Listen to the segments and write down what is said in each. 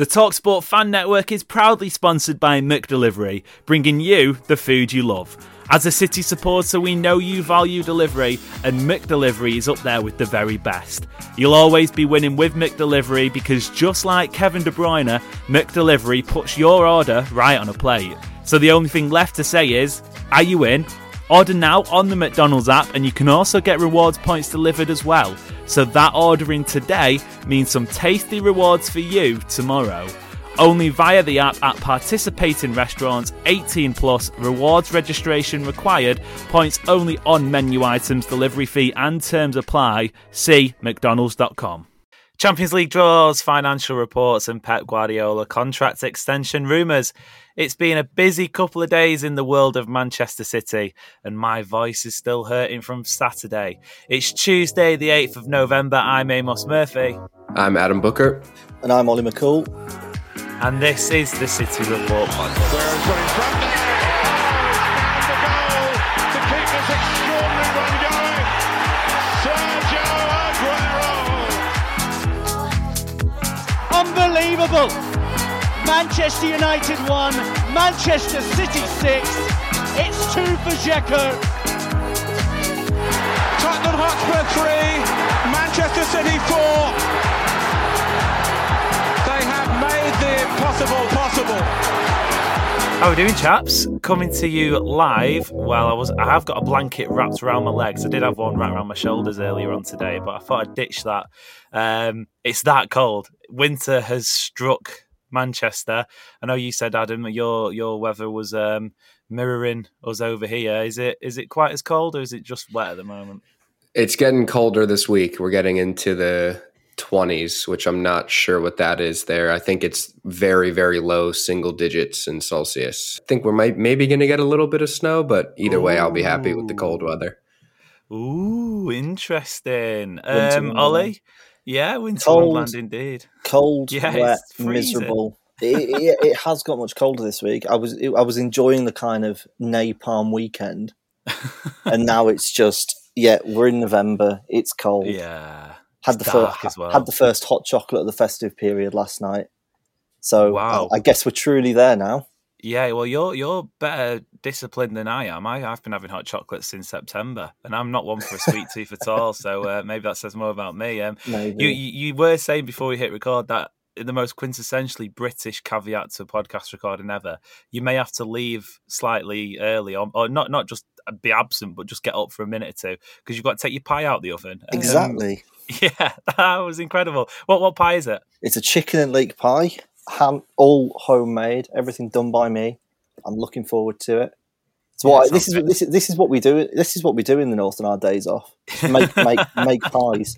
The Talksport Fan Network is proudly sponsored by McDelivery, bringing you the food you love. As a City supporter, we know you value delivery, and McDelivery is up there with the very best. You'll always be winning with McDelivery because just like Kevin De Bruyne, McDelivery puts your order right on a plate. So the only thing left to say is, are you in? Order now on the McDonald's app, and you can also get rewards points delivered as well. So that ordering today means some tasty rewards for you tomorrow. Only via the app at participating restaurants, 18 plus, rewards registration required, points only on menu items, delivery fee and terms apply. See McDonald's.com. Champions League draws, financial reports, and Pep Guardiola contract extension rumours. It's been a busy couple of days in the world of Manchester City, and my voice is still hurting from Saturday. It's Tuesday, the 8th of November. I'm Amos Murphy. I'm Adam Booker. And I'm Ollie McCoole. And this is the City Report podcast. Unbelievable! Manchester United 1, Manchester City 6. It's 2 for Dzeko. Tottenham Hotspur 3, Manchester City 4. They have made the impossible possible. How are we doing, chaps? Coming to you live. Well, I was I have got a blanket wrapped around my legs. I did have one wrapped around my shoulders earlier on today, but I thought I'd ditch that. Um, it's that cold. Winter has struck Manchester. I know you said, Adam, your your weather was um, mirroring us over here. Is it is it quite as cold, or is it just wet at the moment? It's getting colder this week. We're getting into the 20s, which I'm not sure what that is there. I think it's very, very low single digits in Celsius. I think we're might, maybe going to get a little bit of snow, but either Ooh. way, I'll be happy with the cold weather. Ooh, interesting. Um, Ollie? Yeah, winter cold, wonderland indeed. Cold, yeah, wet, miserable. it, it, it, has got much colder this week. I was it, I was enjoying the kind of napalm weekend, and now it's just yeah. We're in November. It's cold. Yeah, had the first well. had the first hot chocolate of the festive period last night. So wow. I, I, guess we're truly there now. Yeah, well, you're you're better disciplined than I am. I, have been having hot chocolate since September, and I'm not one for a sweet tooth at all. So uh, maybe that says more about me. Um, you, you, you were saying before we hit record that the most quintessentially British caveat to podcast recording ever. You may have to leave slightly early, or, or not not just be absent, but just get up for a minute or two because you've got to take your pie out the oven. Exactly. Um, Yeah, that was incredible. What what pie is it? It's a chicken and leek pie, ham, all homemade, everything done by me. I'm looking forward to it. It's yeah, what this is, this is. This is what we do. This is what we do in the north on our days off. Make make make pies.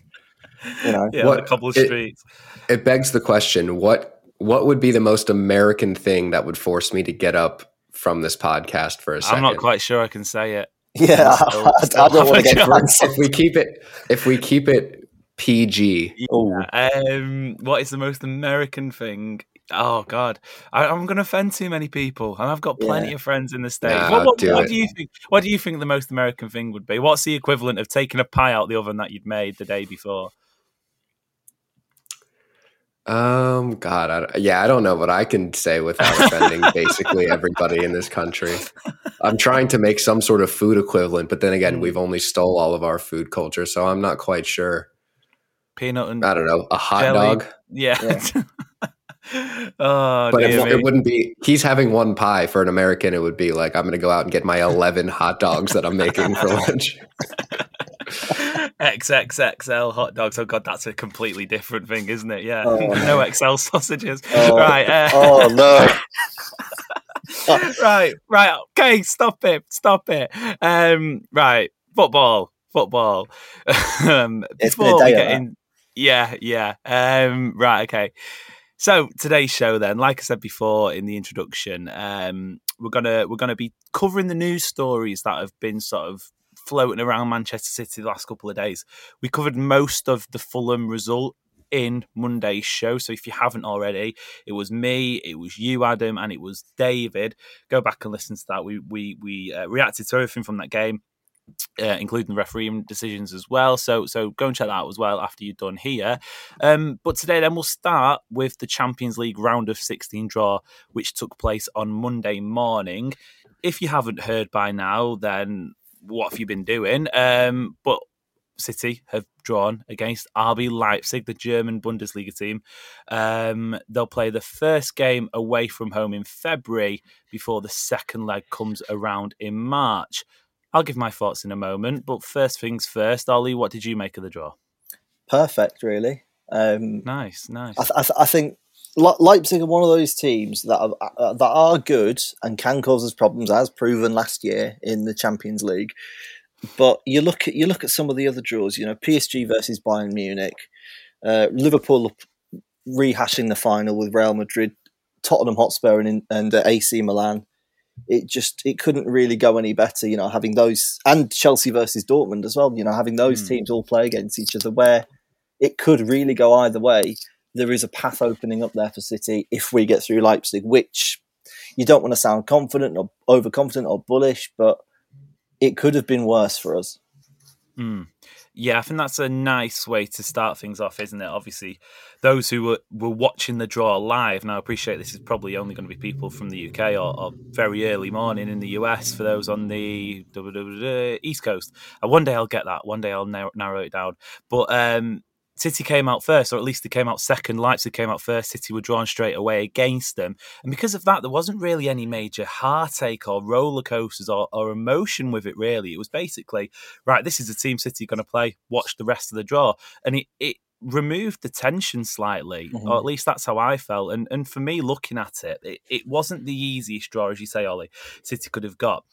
You know, yeah, what, a couple of it, streets. It begs the question: what what would be the most American thing that would force me to get up from this podcast for a second? I'm not quite sure I can say it. Yeah, still, I, I, don't want to get If we keep it, if we keep it PG. Yeah. Um, what is the most American thing? Oh God, I, am going to offend too many people, and I've got plenty yeah. of friends in the states. Nah, what, what, do, what do, you think? What do you think the most American thing would be? What's the equivalent of taking a pie out the oven that you'd made the day before? Um, God, I, yeah, I don't know what I can say without offending basically everybody in this country. I'm trying to make some sort of food equivalent, but then again, we've only stole all of our food culture, so I'm not quite sure peanut and I don't know a hot jelly. dog. Yeah. yeah. oh, but it, it, wouldn't be. He's having one pie for an American. It would be like I'm going to go out and get my 11 hot dogs that I'm making for lunch. XXXL hot dogs. Oh god, that's a completely different thing, isn't it? Yeah, Oh, no XL sausages. Oh, right. Uh, oh no! right, right. Okay, stop it, stop it. Um, right, football, football. um, It's been a before we get in, yeah, yeah. Um, right, okay. So today's show, then, like I said before in the introduction, um, we're gonna we're gonna be covering the news stories that have been sort of floating around Manchester City the last couple of days. We covered most of the Fulham result in Monday's show. So if you haven't already, it was me, it was you, Adam, and it was David. Go back and listen to that. We we we uh, reacted to everything from that game. Uh, including the refereeing decisions as well. So, so go and check that out as well after you're done here. Um, but today, then we'll start with the Champions League round of 16 draw, which took place on Monday morning. If you haven't heard by now, then what have you been doing? Um, but City have drawn against RB Leipzig, the German Bundesliga team. Um, they'll play the first game away from home in February before the second leg comes around in March. I'll give my thoughts in a moment, but first things first, Ollie, what did you make of the draw? Perfect, really. Um, Nice, nice. I, th- I, th- I think Le- Leipzig are one of those teams that are, uh, that are good and can cause us problems, as proven last year in the Champions League. But you look at you look at some of the other draws. You know, PSG versus Bayern Munich, uh, Liverpool rehashing the final with Real Madrid, Tottenham Hotspur, and, and uh, AC Milan. It just it couldn't really go any better. You know, having those and Chelsea versus Dortmund as well. You know, having those Hmm. teams all play against each other, where it could really go either way there is a path opening up there for City if we get through Leipzig, which you don't want to sound confident or overconfident or bullish, but it could have been worse for us. Mm. Yeah, I think that's a nice way to start things off, isn't it? Obviously, those who were, were watching the draw live, now I appreciate this is probably only going to be people from the UK or, or very early morning in the US for those on the East Coast. And one day I'll get that. One day I'll narrow, narrow it down. But um, City came out first, or at least they came out second. Leipzig came out first. City were drawn straight away against them. And because of that, there wasn't really any major heartache or roller coasters or, or emotion with it, really. It was basically, right, this is the team City going to play. Watch the rest of the draw. And it, it removed the tension slightly, Mhm. or at least that's how I felt. And and for me, looking at it, it, it wasn't the easiest draw, as you say, Ollie, City could have got.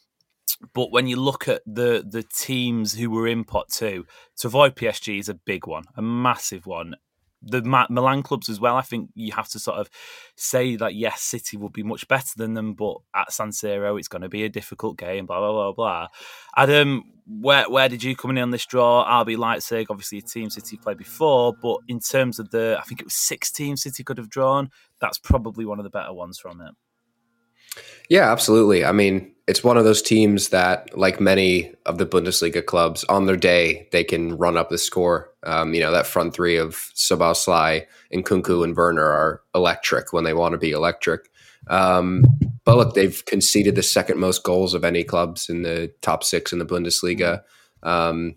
But when you look at the the teams who were in pot two, to avoid PSG is a big one, a massive one. The Ma- Milan clubs as well. I think you have to sort of say that yes, City will be much better than them, but at San Siro it's going to be a difficult game. Blah blah blah blah. Adam, where where did you come in on this draw? RB Leipzig, obviously a team City played before, but in terms of the, I think it was six teams City could have drawn. That's probably one of the better ones from it. Yeah, absolutely. I mean, it's one of those teams that, like many of the Bundesliga clubs, on their day they can run up the score. Um, you know, that front three of Sabah and Nkunku and Werner are electric when they want to be electric. Um, but look, they've conceded the second most goals of any clubs in the top six in the Bundesliga. Um,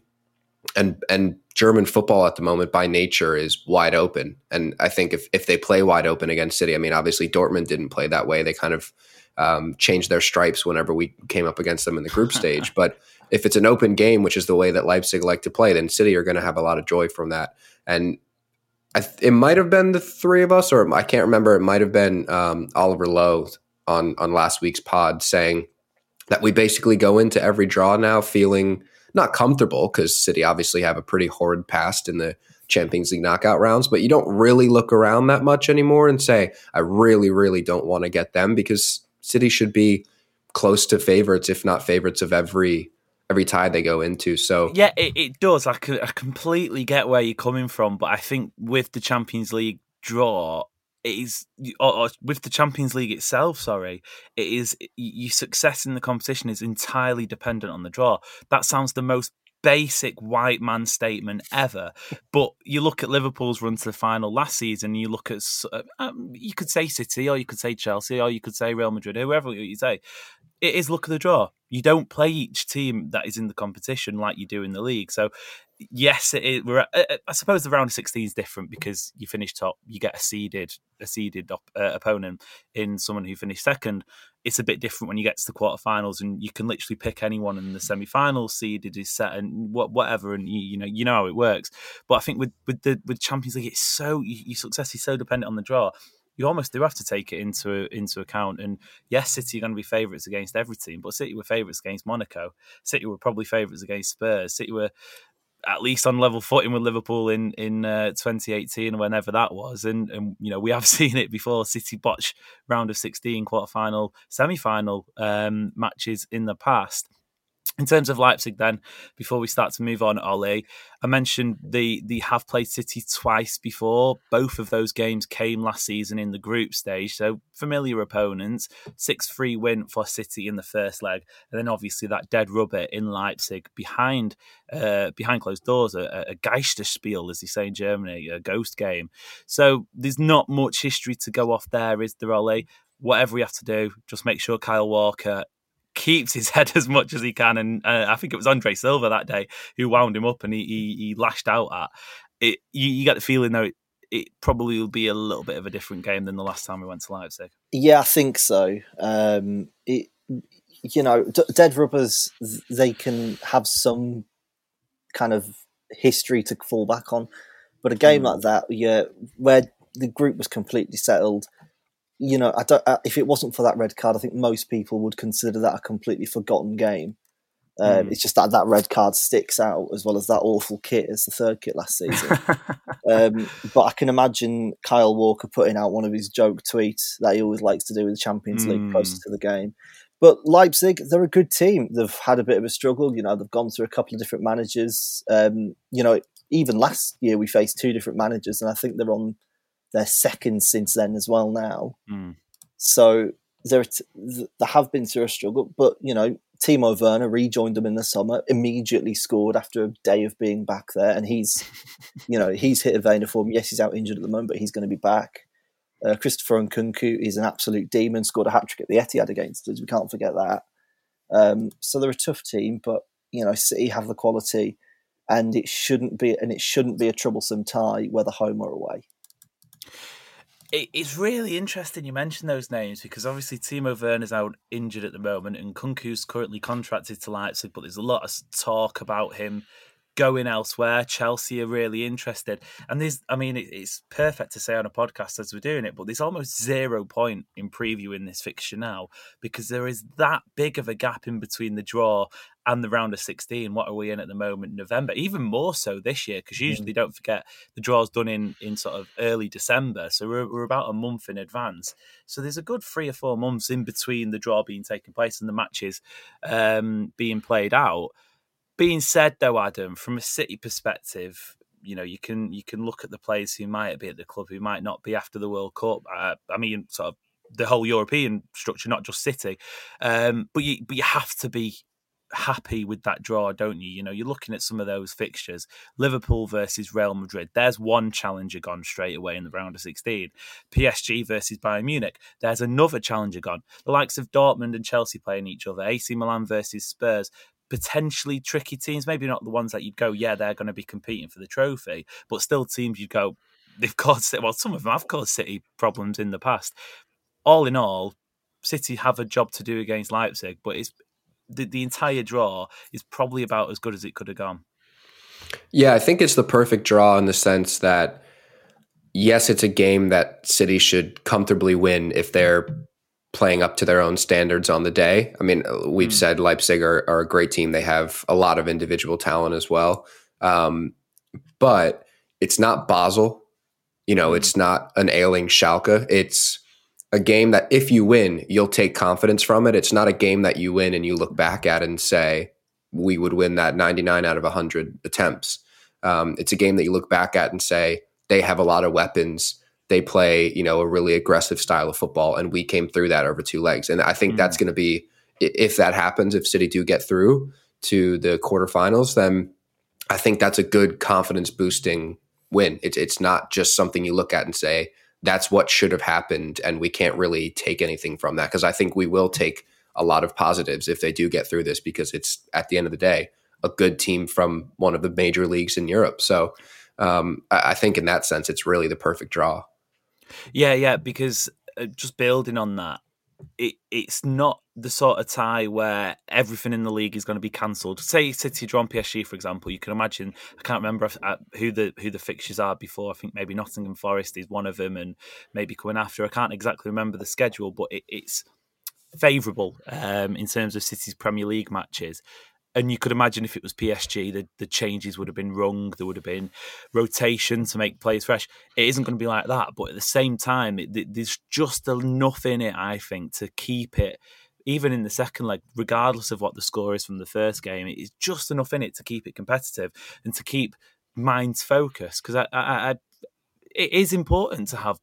and and German football at the moment by nature is wide open. And I think if, if they play wide open against City, I mean, obviously Dortmund didn't play that way. They kind of um, changed their stripes whenever we came up against them in the group stage. But if it's an open game, which is the way that Leipzig like to play, then City are going to have a lot of joy from that. And I th- it might have been the three of us, or I can't remember. It might have been um, Oliver Lowe on on last week's pod saying that we basically go into every draw now feeling not comfortable because City obviously have a pretty horrid past in the Champions League knockout rounds, but you don't really look around that much anymore and say, I really, really don't want to get them because City should be close to favorites, if not favorites of every every tie they go into. So Yeah, it, it does. I, I completely get where you're coming from, but I think with the Champions League draw, it is or, or with the Champions League itself. Sorry, it is your success in the competition is entirely dependent on the draw. That sounds the most basic white man statement ever. But you look at Liverpool's run to the final last season, you look at uh, um, you could say City, or you could say Chelsea, or you could say Real Madrid, whoever you say. It is look at the draw. You don't play each team that is in the competition like you do in the league. So yes. We're, uh, uh, I suppose the round of 16 is different because you finish top, you get a seeded a seeded op, uh, opponent in someone who finished second. It's a bit different when you get to the quarterfinals, and you can literally pick anyone in the semi-finals. Seeded is set, and what, whatever, and you, you, know you know how it works. But I think with with the with Champions League, it's so your success is so dependent on the draw you almost do have to take it into into account. And yes, City are going to be favourites against every team, but City were favourites against Monaco. City were probably favourites against Spurs. City were at least on level footing with Liverpool in in uh, 2018 whenever that was and and you know we have seen it before City botch round of 16 quarter final semi final um, matches in the past in terms of Leipzig, then, before we start to move on, Ollie, I mentioned the the have played City twice before. Both of those games came last season in the group stage, so familiar opponents. Six three win for City in the first leg, and then obviously that dead rubber in Leipzig behind uh, behind closed doors, a, a Geisterspiel, as they say in Germany, a ghost game. So there's not much history to go off there, is there, Ollie? Whatever we have to do, just make sure Kyle Walker keeps his head as much as he can. And uh, I think it was Andre Silva that day who wound him up and he, he, he lashed out at it. You, you, get the feeling though it, it, probably will be a little bit of a different game than the last time we went to Leipzig. Yeah, I think so. Um, it, you know, d- dead rubbers they can have some kind of history to fall back on, but a game mm. like that, yeah, where the group was completely settled you know, I don't. Uh, if it wasn't for that red card, I think most people would consider that a completely forgotten game. Um, mm. It's just that that red card sticks out as well as that awful kit as the third kit last season. um, but I can imagine Kyle Walker putting out one of his joke tweets that he always likes to do with the Champions League mm. closer to the game. But Leipzig, they're a good team. They've had a bit of a struggle. You know, they've gone through a couple of different managers. Um, you know, even last year we faced two different managers, and I think they're on their second since then as well now. Mm. So there, there have been through a struggle, but you know, Timo Werner rejoined them in the summer, immediately scored after a day of being back there, and he's, you know, he's hit a vein of form. Yes, he's out injured at the moment, but he's going to be back. Uh, Christopher Nkunku is an absolute demon. Scored a hat trick at the Etihad against us. We can't forget that. Um, so they're a tough team, but you know, City have the quality, and it shouldn't be, and it shouldn't be a troublesome tie whether home or away it's really interesting you mention those names because obviously Timo Werner's out injured at the moment and Nkunku's currently contracted to Leipzig, but there's a lot of talk about him going elsewhere. Chelsea are really interested. And there's, I mean, it's perfect to say on a podcast as we're doing it, but there's almost zero point in previewing this fixture now because there is that big of a gap in between the draw and the round of 16. What are we in at the moment? November, even more so this year because usually, mm. don't forget, the draw's done in, in sort of early December. So we're, we're about a month in advance. So there's a good three or four months in between the draw being taking place and the matches um, being played out being said though, Adam, from a City perspective, you know you can you can look at the players who might be at the club who might not be after the World Cup. Uh, I mean, sort of the whole European structure, not just City. Um, but you but you have to be happy with that draw, don't you? You know, you're looking at some of those fixtures. Liverpool versus Real Madrid. There's one challenger gone straight away in the round of 16. PSG versus Bayern Munich. There's another challenger gone. The likes of Dortmund and Chelsea playing each other. AC Milan versus Spurs potentially tricky teams. Maybe not the ones that you'd go, yeah, they're going to be competing for the trophy, but still teams you'd go, they've caused well, some of them have caused City problems in the past. All in all, City have a job to do against Leipzig, but it's the, the entire draw is probably about as good as it could have gone. Yeah, I think it's the perfect draw in the sense that yes, it's a game that City should comfortably win if they're playing up to their own standards on the day. I mean, we've mm. said Leipzig are, are, a great team. They have a lot of individual talent as well. Um, but it's not Basel. You know, mm. it's not an ailing Schalke. It's a game that if you win, you'll take confidence from it. It's not a game that you win and you look back at and say, we would win that 99 out of 100 attempts. Um, it's a game that you look back at and say, they have a lot of weapons they play, you know, a really aggressive style of football, and we came through that over two legs. And I think mm. that's going to be if that happens, if City do get through to the quarterfinals, then I think that's a good confidence boosting win. It's it's not just something you look at and say that's what should have happened, and we can't really take anything from that because I think we will take a lot of positives if they do get through this because it's at the end of the day a good team from one of the major leagues in Europe. So um, I, I think in that sense, it's really the perfect draw. Yeah, yeah, because uh, just building on that, it, it's not the sort of tie where everything in the league is going to be cancelled. Say City draw on PSG, for example. You can imagine. I can't remember uh, who the who the fixtures are before. I think maybe Nottingham Forest is one of them, and maybe coming after. I can't exactly remember the schedule, but it, it's favourable um, in terms of City's Premier League matches and you could imagine if it was PSG, the, the changes would have been rung. There would have been rotation to make players fresh. It isn't going to be like that. But at the same time, it, there's just enough in it, I think, to keep it, even in the second leg, regardless of what the score is from the first game, it's just enough in it to keep it competitive and to keep minds focused. Because I, I, I, it is important to have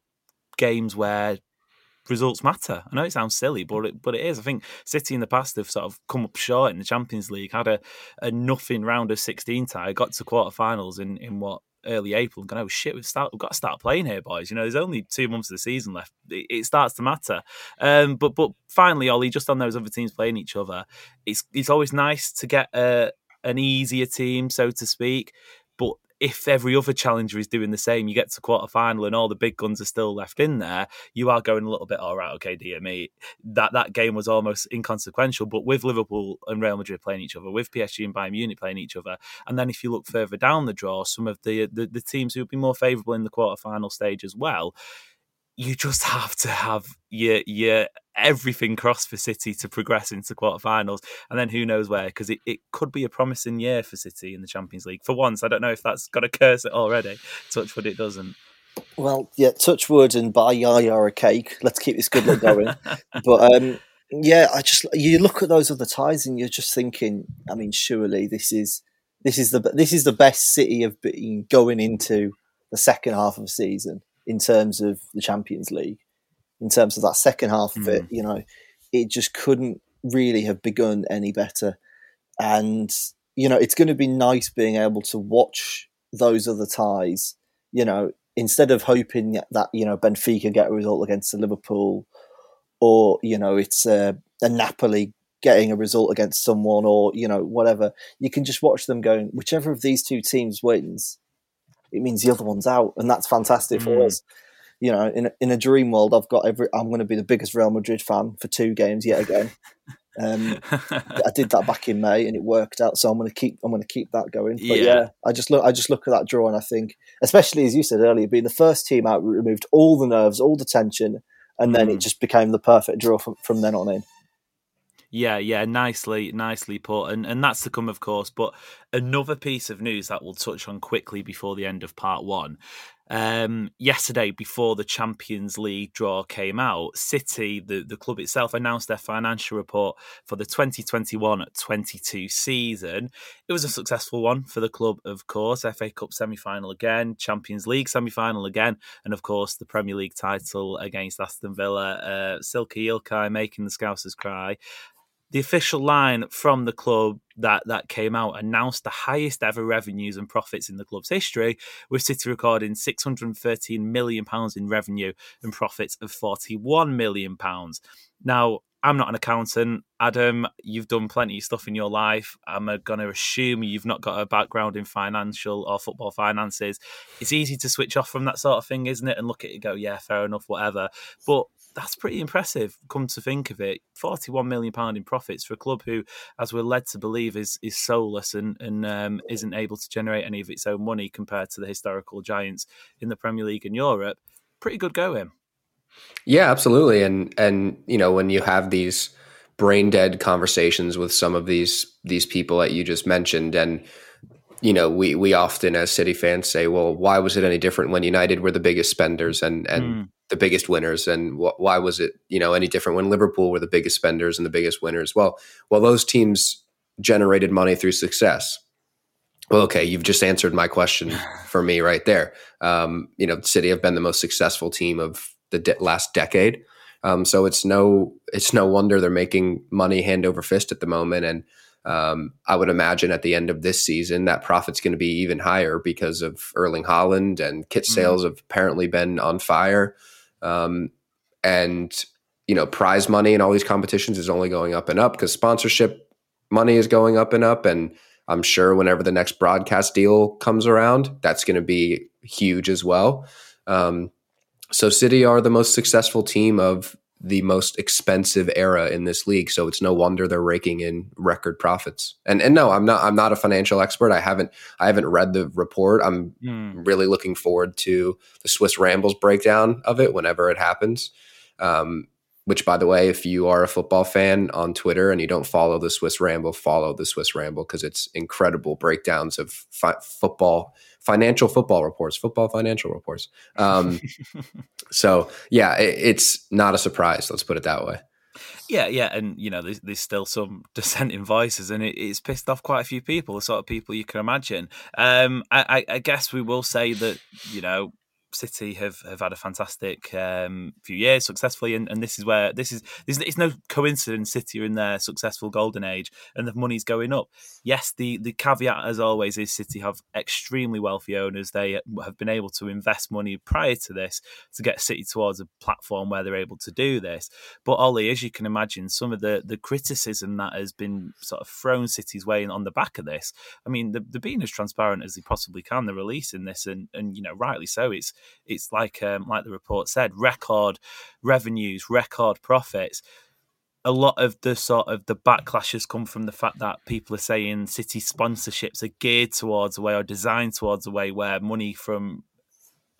games where results matter. I know it sounds silly, but it, but it is. I think City in the past have sort of come up short in the Champions League, had a, a nothing round of 16 tie, got to quarterfinals in, in what early April and going, oh shit, we've, start, we've got to start playing here, boys. You know, there's only two months of the season left. It, it starts to matter. Um, but but finally, Ollie, just on those other teams playing each other, it's it's always nice to get a, an easier team, so to speak. But if every other challenger is doing the same, you get to quarter final and all the big guns are still left in there, you are going a little bit, all right, okay, dear me. That that game was almost inconsequential. But with Liverpool and Real Madrid playing each other, with PSG and Bayern Munich playing each other, and then if you look further down the draw, some of the the, the teams who would be more favourable in the quarter final stage as well, you just have to have your your everything crossed for City to progress into quarterfinals, and then who knows where? Because it, it could be a promising year for City in the Champions League. For once, I don't know if that's got a curse it already. Touch wood, it doesn't. Well, yeah, touch wood and buy Yaya a cake. Let's keep this good luck going. but um, yeah, I just you look at those other ties and you're just thinking. I mean, surely this is this is the this is the best City of been going into the second half of the season in terms of the Champions League, in terms of that second half of it, hmm. you know, it just couldn't really have begun any better. And, you know, it's going to be nice being able to watch those other ties, you know, instead of hoping that, you know, Benfica get a result against Liverpool or, you know, it's a, a Napoli getting a result against someone or, you know, whatever. You can just watch them going, whichever of these two teams wins, it means the other one's out, and that's fantastic mm. for us. You know, in a, in a dream world, I've got every. I'm going to be the biggest Real Madrid fan for two games yet again. Um, I did that back in May, and it worked out. So I'm going to keep. I'm going to keep that going. But yeah. yeah. I just look. I just look at that draw, and I think, especially as you said earlier, being the first team out, removed all the nerves, all the tension, and then it mm. just became the perfect draw from, from then on in. Yeah, yeah, nicely, nicely put, and and that's to come, of course. But another piece of news that we'll touch on quickly before the end of part one. Um, yesterday, before the Champions League draw came out, City, the, the club itself, announced their financial report for the 2021 22 season. It was a successful one for the club, of course. FA Cup semi final again, Champions League semi final again, and of course, the Premier League title against Aston Villa. Uh, Silky Ilkay making the Scousers cry the official line from the club that that came out announced the highest ever revenues and profits in the club's history, with City recording 613 million pounds in revenue and profits of 41 million pounds. Now, I'm not an accountant. Adam, you've done plenty of stuff in your life. I'm going to assume you've not got a background in financial or football finances. It's easy to switch off from that sort of thing, isn't it? And look at it go, yeah, fair enough, whatever. But that's pretty impressive. Come to think of it, forty-one million pound in profits for a club who, as we're led to believe, is is soulless and and um, isn't able to generate any of its own money compared to the historical giants in the Premier League and Europe. Pretty good going. Yeah, absolutely. And and you know when you have these brain dead conversations with some of these these people that you just mentioned and you know, we we often as City fans say, well, why was it any different when United were the biggest spenders and and mm. the biggest winners, and wh- why was it you know any different when Liverpool were the biggest spenders and the biggest winners? Well, well, those teams generated money through success. Well, okay, you've just answered my question for me right there. Um, you know, City have been the most successful team of the de- last decade, um, so it's no it's no wonder they're making money hand over fist at the moment, and um, I would imagine at the end of this season that profit's going to be even higher because of Erling Haaland and kit mm-hmm. sales mm-hmm. have apparently been on fire. Um, and you know, prize money and all these competitions is only going up and up because sponsorship money is going up and up. And I'm sure whenever the next broadcast deal comes around, that's going to be huge as well. Um, so City are the most successful team of the most expensive era in this league. So it's no wonder they're raking in record profits. And and no, I'm not I'm not a financial expert. I haven't I haven't read the report. I'm mm. really looking forward to the Swiss Rambles breakdown of it whenever it happens. Um, which by the way, if you are a football fan on Twitter and you don't follow the Swiss Ramble, follow the Swiss Ramble because it's incredible breakdowns of fi- football financial football reports, football financial reports. Um, so yeah, it, it's not a surprise. Let's put it that way. Yeah, yeah, and you know, there's, there's still some dissenting voices, and it, it's pissed off quite a few people, the sort of people you can imagine. Um, I, I, guess we will say that you know City have, have had a fantastic um, few years successfully, and, and this is where this is, this is it's no coincidence City are in their successful golden age, and the money's going up. Yes, the the caveat as always is City have extremely wealthy owners. They have been able to invest money prior to this to get City towards a platform where they're able to do this. But Ollie, as you can imagine, some of the the criticism that has been sort of thrown City's way on the back of this. I mean, they're, they're being as transparent as they possibly can. They're releasing this, and and you know, rightly so. It's it's like um, like the report said, record revenues, record profits. A lot of the sort of the backlashes come from the fact that people are saying city sponsorships are geared towards a way or designed towards a way where money from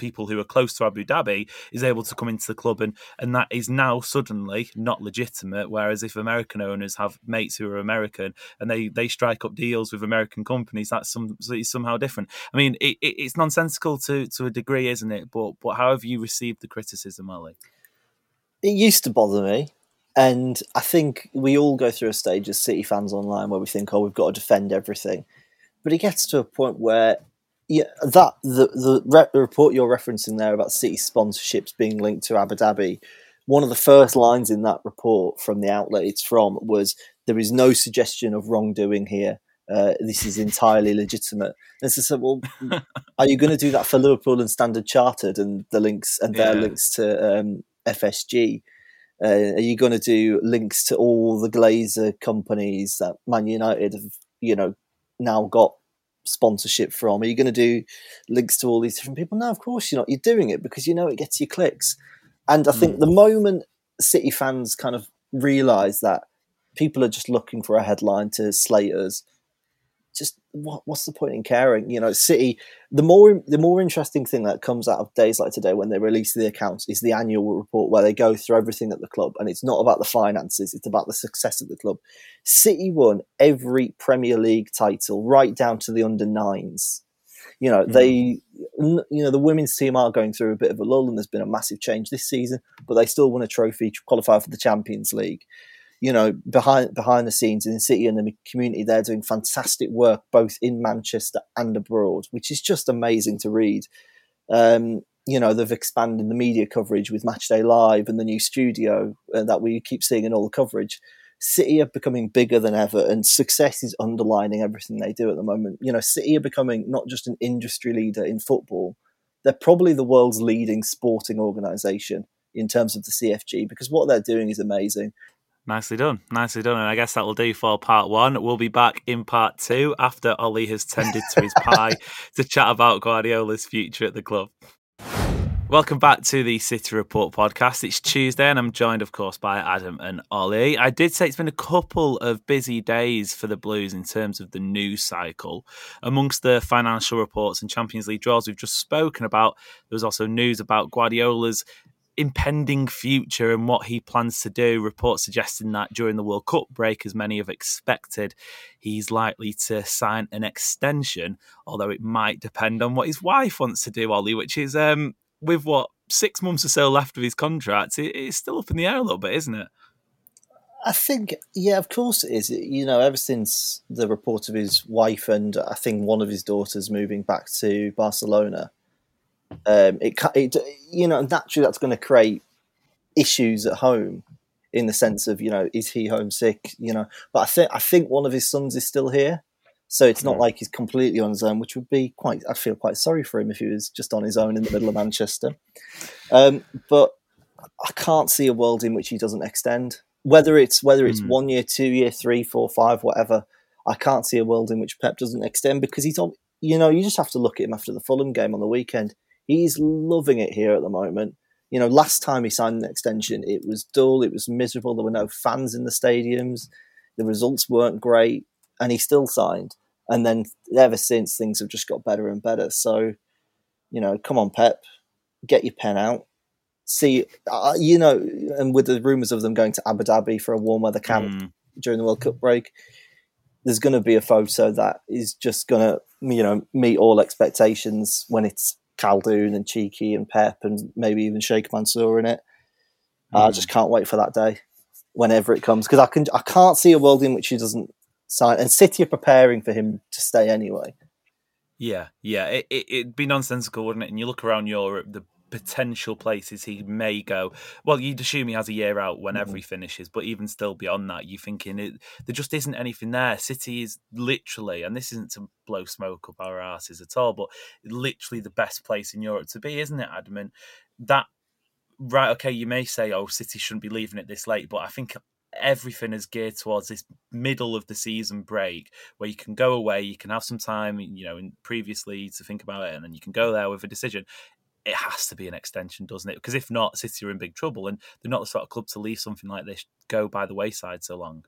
people who are close to Abu Dhabi is able to come into the club, and and that is now suddenly not legitimate. Whereas if American owners have mates who are American and they they strike up deals with American companies, that's some somehow different. I mean, it, it, it's nonsensical to to a degree, isn't it? But but how have you received the criticism, Ollie? It used to bother me. And I think we all go through a stage as City fans online where we think, oh, we've got to defend everything. But it gets to a point where yeah, that the the, re- the report you're referencing there about city sponsorships being linked to Abu Dhabi. One of the first lines in that report from the outlet it's from was there is no suggestion of wrongdoing here. Uh, this is entirely legitimate. And so, well, are you going to do that for Liverpool and Standard Chartered and the links and their yeah. links to um, FSG? Uh, are you going to do links to all the Glazer companies that Man United have, you know, now got sponsorship from? Are you going to do links to all these different people? No, of course you're not. You're doing it because you know it gets you clicks. And I think mm. the moment City fans kind of realise that people are just looking for a headline to slate us, what, what's the point in caring? You know, City. The more the more interesting thing that comes out of days like today when they release the accounts is the annual report where they go through everything at the club, and it's not about the finances; it's about the success of the club. City won every Premier League title, right down to the under nines. You know, mm. they, you know, the women's team are going through a bit of a lull, and there's been a massive change this season, but they still won a trophy, qualify for the Champions League you know, behind behind the scenes in the city and the community, they're doing fantastic work both in Manchester and abroad, which is just amazing to read. Um, you know, they've expanded the media coverage with Matchday Live and the new studio uh, that we keep seeing in all the coverage. City are becoming bigger than ever, and success is underlining everything they do at the moment. You know, City are becoming not just an industry leader in football; they're probably the world's leading sporting organisation in terms of the CFG because what they're doing is amazing. Nicely done. Nicely done. And I guess that will do for part one. We'll be back in part two after Ollie has tended to his pie to chat about Guardiola's future at the club. Welcome back to the City Report podcast. It's Tuesday, and I'm joined, of course, by Adam and Ollie. I did say it's been a couple of busy days for the Blues in terms of the news cycle. Amongst the financial reports and Champions League draws we've just spoken about, there was also news about Guardiola's impending future and what he plans to do. Reports suggesting that during the World Cup break, as many have expected, he's likely to sign an extension, although it might depend on what his wife wants to do, Ollie, which is um, with what six months or so left of his contract, it, it's still up in the air a little bit, isn't it? I think, yeah, of course it is. You know, ever since the report of his wife and I think one of his daughters moving back to Barcelona, um, it, it you know naturally that's going to create issues at home in the sense of you know is he homesick you know but I think I think one of his sons is still here so it's not like he's completely on his own which would be quite I feel quite sorry for him if he was just on his own in the middle of Manchester um, but I can't see a world in which he doesn't extend. Whether it's whether it's Mm. one year, two year, three, four, five, whatever. I can't see a world in which Pep doesn't extend because he's on. You know, you just have to look at him after the Fulham game on the weekend. He's loving it here at the moment. You know, last time he signed an extension, it was dull, it was miserable. There were no fans in the stadiums, the results weren't great, and he still signed. And then ever since, things have just got better and better. So, you know, come on, Pep, get your pen out. See, uh, you know, and with the rumours of them going to Abu Dhabi for a warm weather camp Mm. during the World Cup break, there's going to be a photo that is just going to, you know, meet all expectations when it's Khaldoon and Txiki and Pep and maybe even Sheikh Mansour in it. I hmm. just can't wait for that day, whenever it comes, because I can I can't see a world in which he doesn't sign. And City are preparing for him to stay anyway. Yeah, yeah. It, it, it'd be nonsensical, wouldn't it? And you look around Europe, the potential places he may go. Well, you'd assume he has a year out whenever mm-hmm. he finishes, but even still beyond that, you're thinking it, there just isn't anything there. City is literally, and this isn't to blow smoke up our asses at all, but literally the best place in Europe to be, isn't it, Adam? And that, right, okay, you may say, oh, City shouldn't be leaving it this late, but I think everything is geared towards this middle of the season break where you can go away, you can have some time, you know, in previously to think about it, and then you can go there with a decision. It has to be an extension, doesn't it? Because if not, City are in big trouble, and they're not the sort of club to leave something like this go by the wayside so long.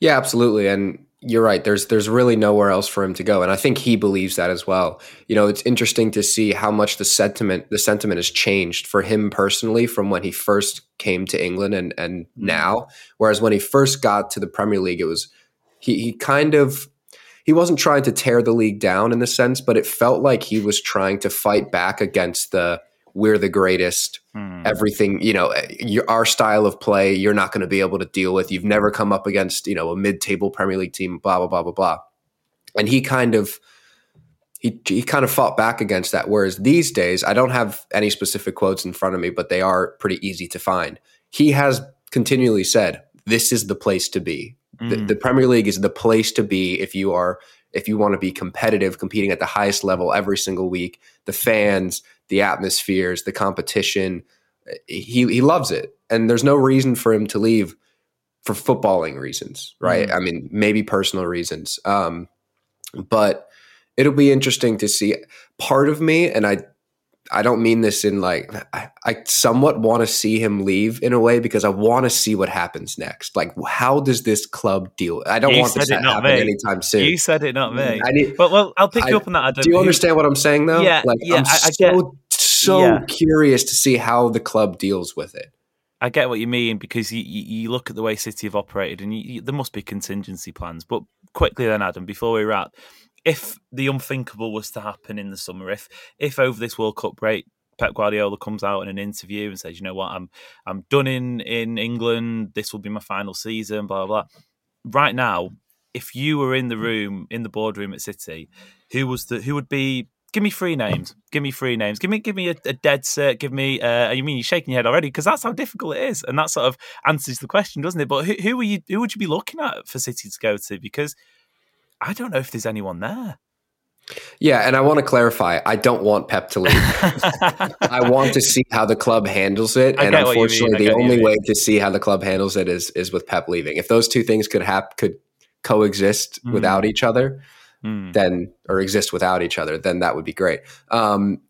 Yeah, absolutely. And you're right. There's there's really nowhere else for him to go. And I think he believes that as well. You know, it's interesting to see how much the sentiment the sentiment has changed for him personally from when he first came to England and and hmm. now. Whereas when he first got to the Premier League, it was he he kind of he wasn't trying to tear the league down in the sense, but it felt like he was trying to fight back against the we're the greatest. Hmm. Everything you know eh, your, our style of play you're not going to be able to deal with. You've never come up against you know a mid-table premier league team blah blah blah blah blah. And he kind of he, he kind of fought back against that. Whereas these days i don't have any specific quotes in front of me but they are pretty easy to find. He has continually said this is the place to be the, mm. the premier league is the place to be if you are if you want to be competitive competing at the highest level every single week. The fans the atmospheres the competition eh, he he loves it. And there's no reason for him to leave for footballing reasons right? Mm. I mean maybe personal reasons. Um but it'll be interesting to see. Part of me and i i don't mean this in like i, I somewhat want to see him leave in a way because i want to see what happens next like how does this club deal i don't You want this to happen me. anytime soon You said it, not me. I need- but well, I'll pick you up on that. Adam. do you understand what i'm saying though Yeah, like yeah, i'm I- I so get- so Yeah. curious to see how the club deals with it I get what you mean because you, you, you look at the way City have operated and you, you, there must be contingency plans. But quickly then, Adam, before we wrap, if the unthinkable was to happen in the summer, if if over this World Cup break Pep Guardiola comes out in an interview and says, "You know what, I'm I'm done in in England. This will be my final season." Blah blah. Right now, if you were in the room in the boardroom at City, who was the who would be? Give me three names. Give me three names. Give me give me a, a dead cert. Give me. Uh, you mean you're shaking your head already because that's how difficult it is, and that sort of answers the question, doesn't it? But who who are you? Who would you be looking at for City to go to? Because I don't know if there's anyone there. Yeah, and I want to clarify. I don't want Pep to leave. I want to see how the club handles it, and get what you mean, unfortunately, the get what you only way to see how the club handles it is is with Pep leaving. If those two things could hap- could coexist Mm. without each other, Hmm. then or exist without each other, then that would be great. Um,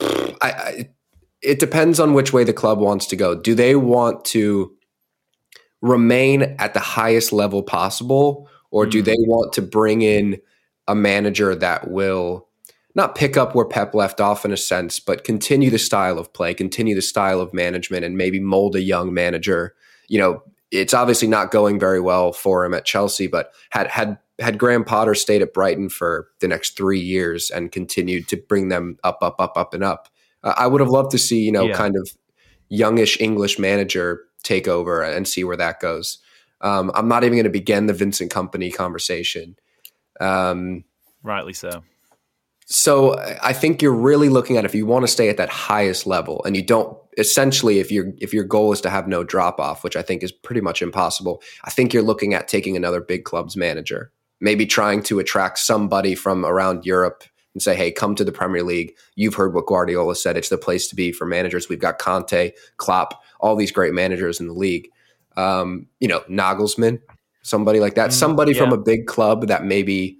I, I, it depends on which way the club wants to go. Do they want to remain at the highest level possible, or do Mm. they want to bring in a manager that will not pick up where Pep left off in a sense, but continue the style of play, continue the style of management, and maybe mold a young manager? You know, it's obviously not going very well for him at Chelsea, but had had had Graham Potter stayed at Brighton for the next three years and continued to bring them up, up, up, up, and up, uh, I would have loved to see you know Yeah. kind of youngish English manager take over and see where that goes. Um, I'm not even going to begin the Vincent Kompany conversation. Um, Rightly so. so I think you're really looking at if you want to stay at that highest level, and you don't essentially if your if your goal is to have no drop off, which I think is pretty much impossible. I think you're looking at taking another big club's manager, maybe trying to attract somebody from around Europe and say, hey, come to the Premier League. You've heard what Guardiola said. It's the place to be for managers. We've got Conte, Klopp, all these great managers in the league. Um, you know, Nagelsmann, somebody like that, mm, somebody yeah. from a big club that maybe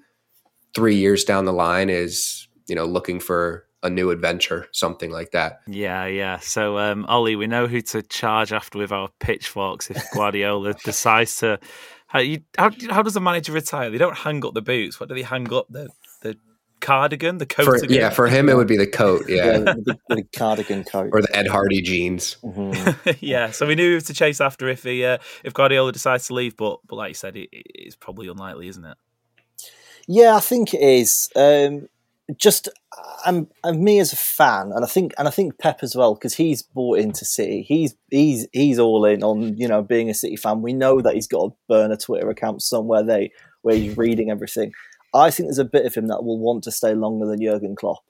three years down the line is, you know, looking for a new adventure, something like that. Yeah, yeah. So, um, Ollie, we know who to charge after with our pitchforks if Guardiola decides to. How, you, how, how does a manager retire? They don't hang up the boots. What do they hang up? The the cardigan, the coat. For, yeah, for him it would be the coat. Yeah, the, the, cardigan coat or the Ed Hardy jeans. Mm-hmm. yeah, so we knew he was to chase after if he uh, if Guardiola decides to leave, but but like you said, it, it's probably unlikely, isn't it? Yeah, I think it is. Um, just I'm, I'm me as a fan, and I think and I think Pep as well because he's bought into City. He's he's he's all in on you know being a City fan. We know that he's got to burn a Twitter account somewhere they where he's reading everything. I think there's a bit of him that will want to stay longer than Jurgen Klopp.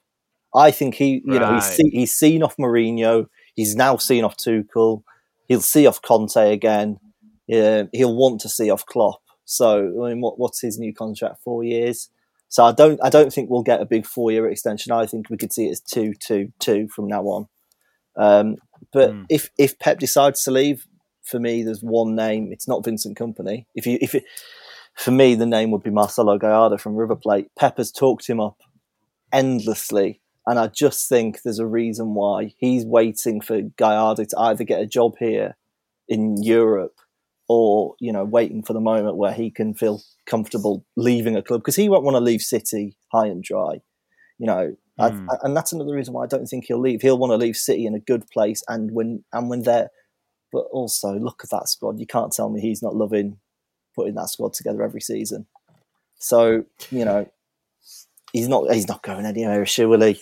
I think he you right. know he's see, he's seen off Mourinho. He's now seen off Tuchel. He'll see off Conte again. Yeah, he'll want to see off Klopp. So I mean, what, what's his new contract? Four years. So I don't I don't think we'll get a big four year extension. I think we could see it as two two two from now on. Um, but mm. if if Pep decides to leave, for me, there's one name. It's not Vincent Kompany. If you if it, for me, the name would be Marcelo Gallardo from River Plate. Pep has talked him up endlessly, and I just think there's a reason why he's waiting for Gallardo to either get a job here in Europe or you know waiting for the moment where he can feel comfortable leaving a club because he won't want to leave City high and dry. You know, mm. I, and that's another reason why I don't think he'll leave. He'll want to leave City in a good place and when and when they're. But also, look at that squad. You can't tell me he's not loving putting that squad together every season. So you know, he's not he's not going anywhere, surely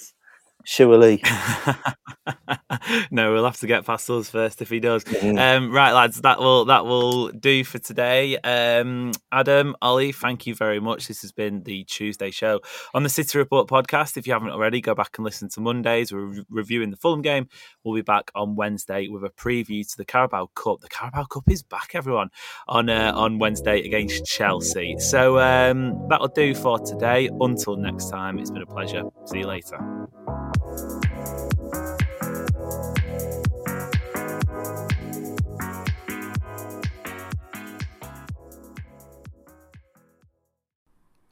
surely. no, we'll have to get past us first if he does. Mm. Um, right, lads, that will that will do for today. Um, Adam, Ollie, thank you very much. This has been the Tuesday show on the City Report podcast. If you haven't already, go back and listen to Mondays. We're re- reviewing the Fulham game. We'll be back on Wednesday with a preview to the Carabao Cup. The Carabao Cup is back, everyone, on uh, on Wednesday against Chelsea. So um, that'll do for today. Until next time, it's been a pleasure. See you later.